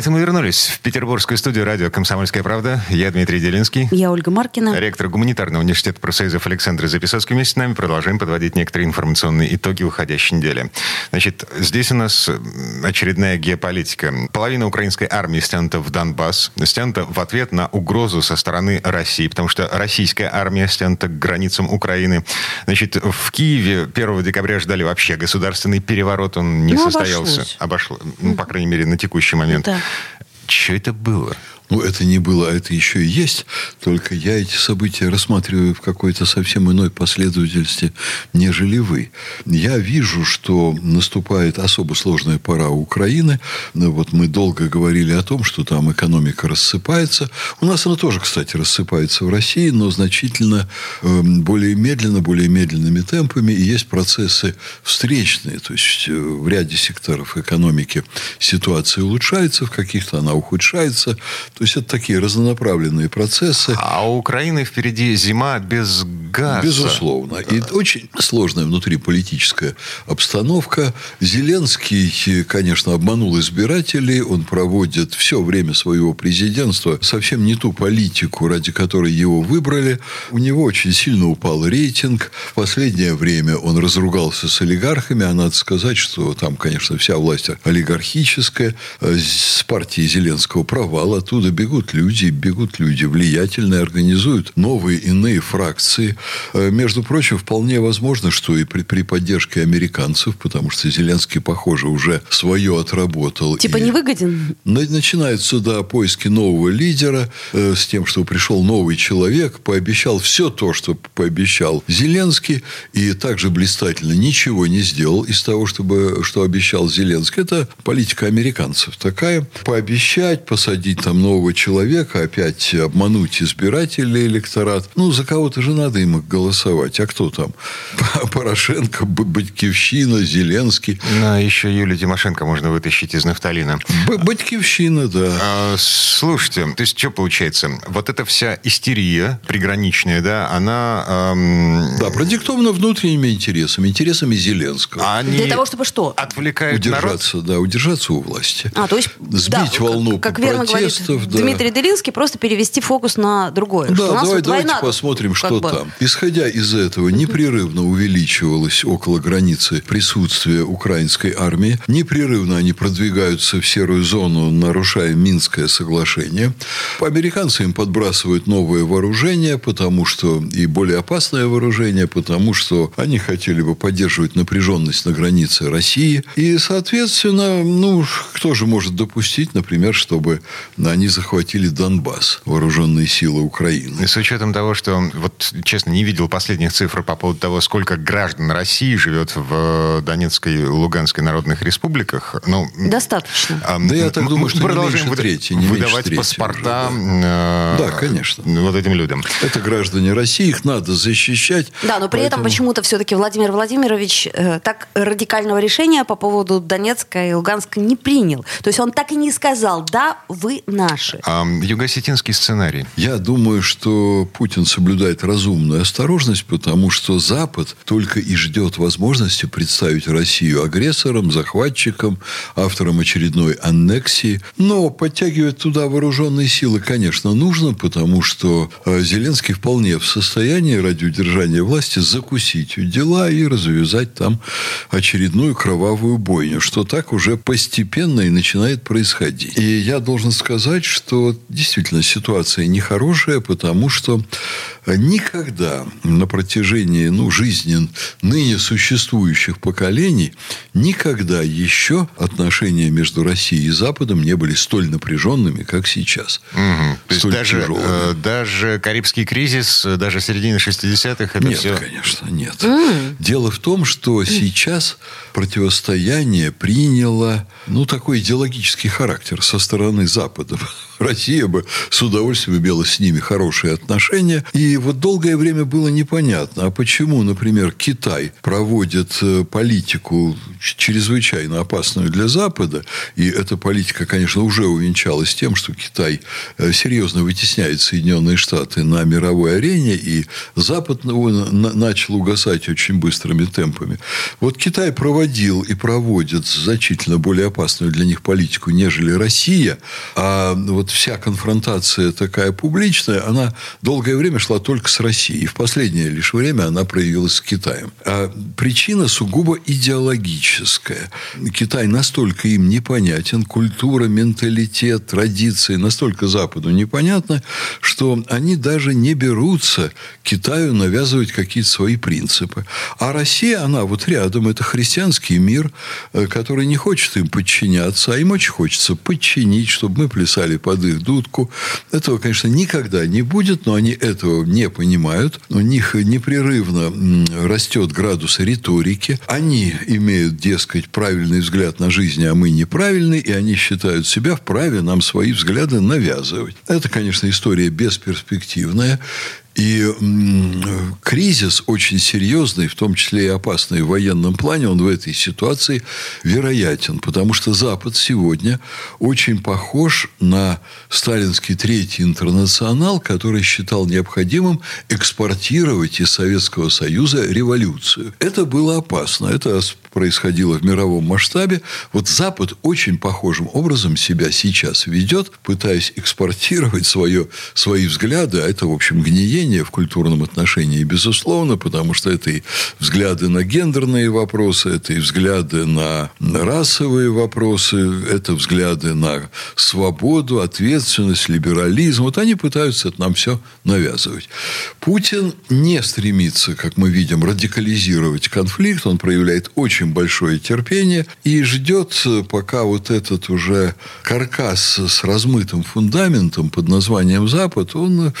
Это мы вернулись в петербургскую студию радио «Комсомольская правда». Я Дмитрий Делинский. Я Ольга Маркина. Ректор гуманитарного университета профсоюзов Александр Записовский. Вместе с нами продолжаем подводить некоторые информационные итоги уходящей недели. Значит, здесь у нас очередная геополитика. Половина украинской армии стянута в Донбасс, стянута в ответ на угрозу со стороны России, потому что российская армия стянута к границам Украины. Значит, в Киеве 1 декабря ждали вообще государственный переворот, он не ну, состоялся. Обошлось. Ну, по крайней мере, на текущий момент. Да. Что это было? Ну, это не было, а это еще и есть. Только я эти события рассматриваю в какой-то совсем иной последовательности, нежели вы. Я вижу, что наступает особо сложная пора Украины. Вот мы долго говорили о том, что там экономика рассыпается. У нас она тоже, кстати, рассыпается в России, но значительно э, более медленно, более медленными темпами. И есть процессы встречные. То есть, э, в ряде секторов экономики ситуация улучшается, в каких-то она ухудшается. То есть, это такие разнонаправленные процессы. А у Украины впереди зима без газа. Безусловно. И очень сложная внутриполитическая обстановка. Зеленский, конечно, обманул избирателей. Он проводит все время своего президентства совсем не ту политику, ради которой его выбрали. У него очень сильно упал рейтинг. В последнее время он разругался с олигархами. А надо сказать, что там, конечно, вся власть олигархическая. С партии Зеленского провал. Оттуда бегут люди, бегут люди влиятельные, организуют новые иные фракции. Между прочим, вполне возможно, что и при, при поддержке американцев, потому что Зеленский, похоже, уже свое отработал. Типа и не выгоден? Начинаются, да, поиски нового лидера э, с тем, что пришел новый человек, пообещал все то, что пообещал Зеленский, и также блистательно ничего не сделал из того, чтобы, что обещал Зеленский. Это политика американцев такая. Пообещать, посадить там нового человека, опять обмануть избирателей, электорат. Ну, за кого-то же надо им голосовать. А кто там? Порошенко, Батькивщина, Зеленский. Ну, еще Юлию Тимошенко можно вытащить из нафталина. Б- Батькивщина, да. А, слушайте, то есть что получается? Вот эта вся истерия приграничная, да, она... эм, Да, продиктовано внутренними интересами, интересами Зеленского. они Для того, чтобы что? отвлекают народ. удержаться, да, удержаться у власти. А, то есть, Сбить да, как- волну как, говорит протестов, да. Дмитрий Делинский, просто перевести фокус на другое. что у Да, нас давай, вот давайте война, посмотрим, что бы, там. Исходя из этого, непрерывно увеличивалось около границы присутствие украинской армии. Непрерывно они продвигаются в серую зону, нарушая Минское соглашение. Американцы им подбрасывают новое вооружение, потому что и более опасное вооружение, потому что они хотели бы поддерживать напряженность на границе России. И, соответственно, ну, кто же может допустить, например, чтобы они захватили Донбасс, вооруженные силы Украины. И С учетом того, что, вот, честно, не видел последних цифр по поводу того, сколько граждан России живет в Донецкой и Луганской народных республиках, ну... Достаточно. а, Да я так думаю, что не продолжаем меньше выда- трети, не меньше выдавать трети паспорта уже, э, Да, конечно. вот этим людям. Это граждане России, их надо защищать. Да, но при этом Поэтому- почему-то все-таки Владимир Владимирович э, так радикального решения по поводу Донецка и Луганска не принял. То есть он так и не сказал, да, вы наши. А, Юго-осетинский сценарий. Я думаю, что Путин соблюдает разумную осторожность, потому что Запад только и ждет возможности представить Россию агрессором, захватчиком, автором очередной аннексии. Но подтягивать туда вооруженные силы, конечно, нужно, потому что э, Зеленский вполне в состоянии ради удержания власти закусить дела и развязать там очередную кровавую бойню, что так уже постепенно и начинает происходить. И я должен сказать, что действительно ситуация нехорошая, потому что никогда на протяжении ну, жизни ныне существующих поколений никогда еще отношения между Россией и Западом не были столь напряженными, как сейчас. Мгм. То есть Столь даже, э, даже Карибский кризис, э, даже середины 60-х, это Нет, все... конечно, нет. Дело в том, что сейчас противостояние приняло ну, такой идеологический характер со стороны Запада. Россия бы с удовольствием имела с ними хорошие отношения. И вот долгое время было непонятно, а почему, например, Китай проводит э, политику чрезвычайно опасную для Запада, и эта политика, конечно, уже увенчалась тем, что Китай э, серьезно вытесняет Соединенные Штаты на мировой арене, и Запад ну, начал угасать очень быстрыми темпами. Вот Китай проводил и проводит значительно более опасную для них политику, нежели Россия, а вот вся конфронтация такая публичная, она долгое время шла только с Россией. И в последнее лишь время она проявилась с Китаем. А причина сугубо идеологическая. Китай настолько им непонятен, культура, менталитет, традиции настолько Западу непонятны, что они даже не берутся Китаю навязывать какие-то свои принципы. А Россия, она вот рядом, это христианский мир, э, который не хочет им подчиняться, а им очень хочется подчинить, чтобы мы плясали под под их дудку. Этого, конечно, никогда не будет, но они этого не понимают. У них непрерывно растет градус риторики. Они имеют, дескать, правильный взгляд на жизнь, а мы неправильный, и они считают себя вправе нам свои взгляды навязывать. Это, конечно, история бесперспективная. И кризис очень серьезный, в том числе и опасный в военном плане, он в этой ситуации вероятен, потому что Запад сегодня очень похож на сталинский третий интернационал, который считал необходимым экспортировать из Советского Союза революцию. Это было опасно. Это происходило в мировом масштабе. Вот Запад очень похожим образом себя сейчас ведет, пытаясь экспортировать свое, свои взгляды, а это, в общем, гниение в культурном отношении, безусловно, потому что это и взгляды на гендерные вопросы, это и взгляды на расовые вопросы, это взгляды на свободу, ответственность, либерализм. Вот они пытаются это нам все навязывать. Путин не стремится, как мы видим, радикализировать конфликт. Он проявляет очень очень большое терпение и ждет, пока вот этот уже каркас с размытым фундаментом под названием Запад, он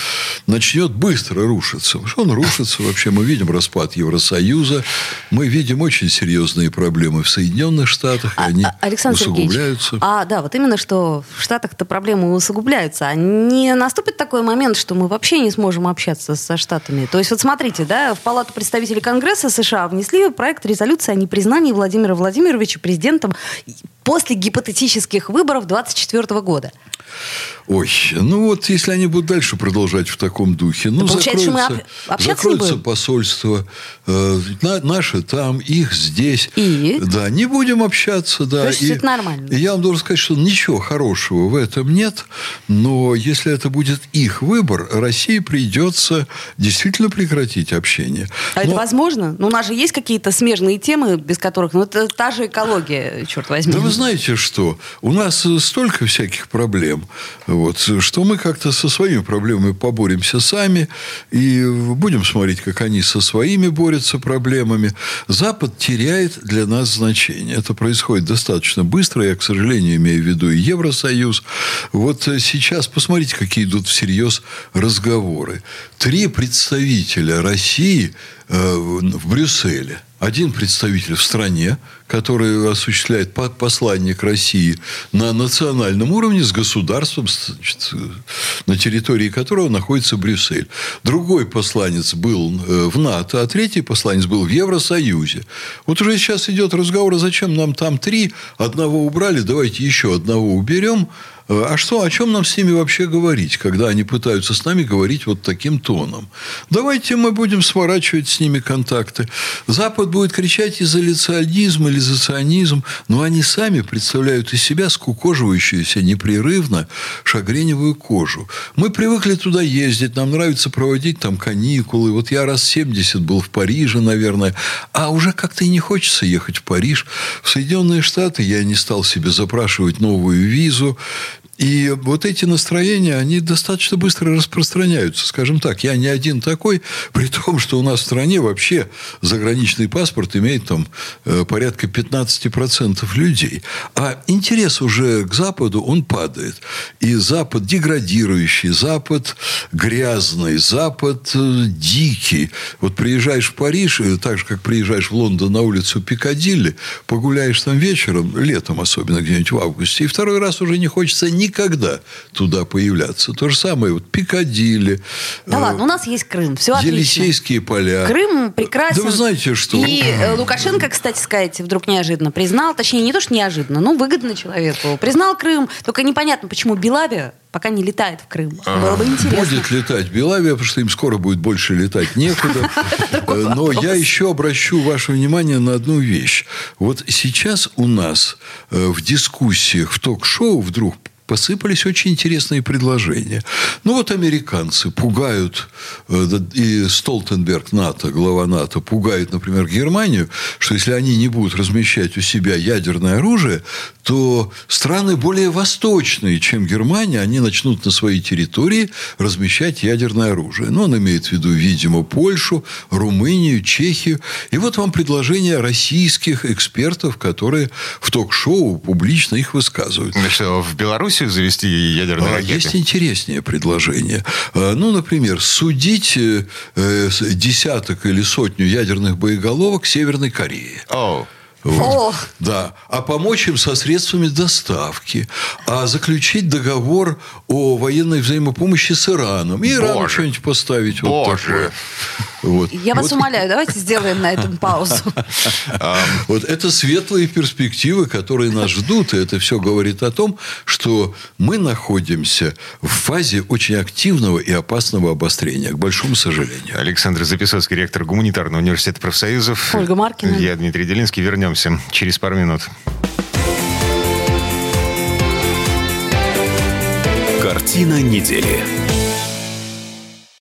начнет быстро рушиться. Он рушится. Вообще мы видим распад Евросоюза, мы видим очень серьезные проблемы в Соединенных Штатах, и а, они Александр усугубляются. А, да, вот именно, что в Штатах-то проблемы усугубляются. А не наступит такой момент, что мы вообще не сможем общаться со Штатами? То есть, вот смотрите, да, в Палату представителей Конгресса США внесли проект резолюции о непризнании признании Владимира Владимировича президентом после гипотетических выборов 2024 года. Ой, ну вот если они будут дальше продолжать в таком духе, ну, да, закроется, мы закроется посольство, э, на, наше там, их здесь. И? Да, не будем общаться, да. То есть и, это нормально. И я вам должен сказать, что ничего хорошего в этом нет, но если это будет их выбор, России придется действительно прекратить общение. А но... это возможно? Ну, у нас же есть какие-то смежные темы, без которых... Ну, это та же экология, черт возьми. Да вы знаете что? У нас столько всяких проблем. Вот, что мы как-то со своими проблемами поборемся сами и будем смотреть, как они со своими борются проблемами. Запад теряет для нас значение. Это происходит достаточно быстро. Я, к сожалению, имею в виду и Евросоюз. Вот сейчас посмотрите, какие идут всерьез разговоры. Три представителя России э, в Брюсселе – один представитель в стране, который осуществляет посланник России на национальном уровне с государством, значит, на территории которого находится Брюссель. Другой посланец был э, в НАТО, а третий посланец был в Евросоюзе. Вот уже сейчас идет разговор, а зачем нам там три, одного убрали, давайте еще одного уберем, а что, о чем нам с ними вообще говорить, когда они пытаются с нами говорить вот таким тоном? Давайте мы будем сворачивать с ними контакты. Запад будет кричать изоляционизм, изоляционизм, но они сами представляют из себя скукоживающуюся непрерывно шагреневую кожу. Мы привыкли туда ездить, нам нравится проводить там каникулы. Вот я раз 70 был в Париже, наверное, а уже как-то и не хочется ехать в Париж. В Соединенные Штаты я не стал себе запрашивать новую визу. И вот эти настроения, они достаточно быстро распространяются. Скажем так, я не один такой, при том, что у нас в стране вообще заграничный паспорт имеет там э, порядка 15% людей. А интерес уже к Западу, он падает. И Запад деградирующий, Запад грязный, Запад э, дикий. Вот приезжаешь в Париж, э, так же, как приезжаешь в Лондон на улицу Пикадилли, погуляешь там вечером, летом особенно где-нибудь в августе, и второй раз уже не хочется ни никогда туда появляться. То же самое вот Пикадилли. Да э, ладно, у нас есть Крым, все отлично. Елисейские поля. Крым прекрасен. Да вы знаете, что... И э, Лукашенко, кстати сказать, вдруг неожиданно признал, точнее, не то, что неожиданно, но выгодно человеку. Признал Крым, только непонятно, почему Белавия пока не летает в Крым. Было бы интересно. Будет летать Белавия, потому что им скоро будет больше летать некуда. Но я еще обращу ваше внимание на одну вещь. Вот сейчас у нас э, в дискуссиях, в ток-шоу вдруг посыпались очень интересные предложения. Ну, вот американцы пугают, э, и Столтенберг, НАТО, глава НАТО, пугает, например, Германию, что если они не будут размещать у себя ядерное оружие, то страны более восточные, чем Германия, они начнут на своей территории размещать ядерное оружие. Ну, он имеет в виду, видимо, Польшу, Румынию, Чехию. И вот вам предложение российских экспертов, которые в ток-шоу публично их высказывают. Что, в Беларуси завести ядерные а, ракеты? Есть интереснее предложение. А, ну, например, судить э, десяток или сотню ядерных боеголовок Северной Кореи. Oh. Вот. Да. А помочь им со средствами доставки. А заключить договор о военной взаимопомощи с Ираном. И Ирану что-нибудь поставить. Боже. Вот такое. Вот. Я вас вот. умоляю, давайте сделаем на этом паузу. Вот это светлые перспективы, которые нас ждут. И это все говорит о том, что мы находимся в фазе очень активного и опасного обострения, к большому сожалению. Александр Записоцкий, ректор Гуманитарного университета профсоюзов. Ольга Маркина. Я Дмитрий Делинский. Вернемся через пару минут. Картина недели.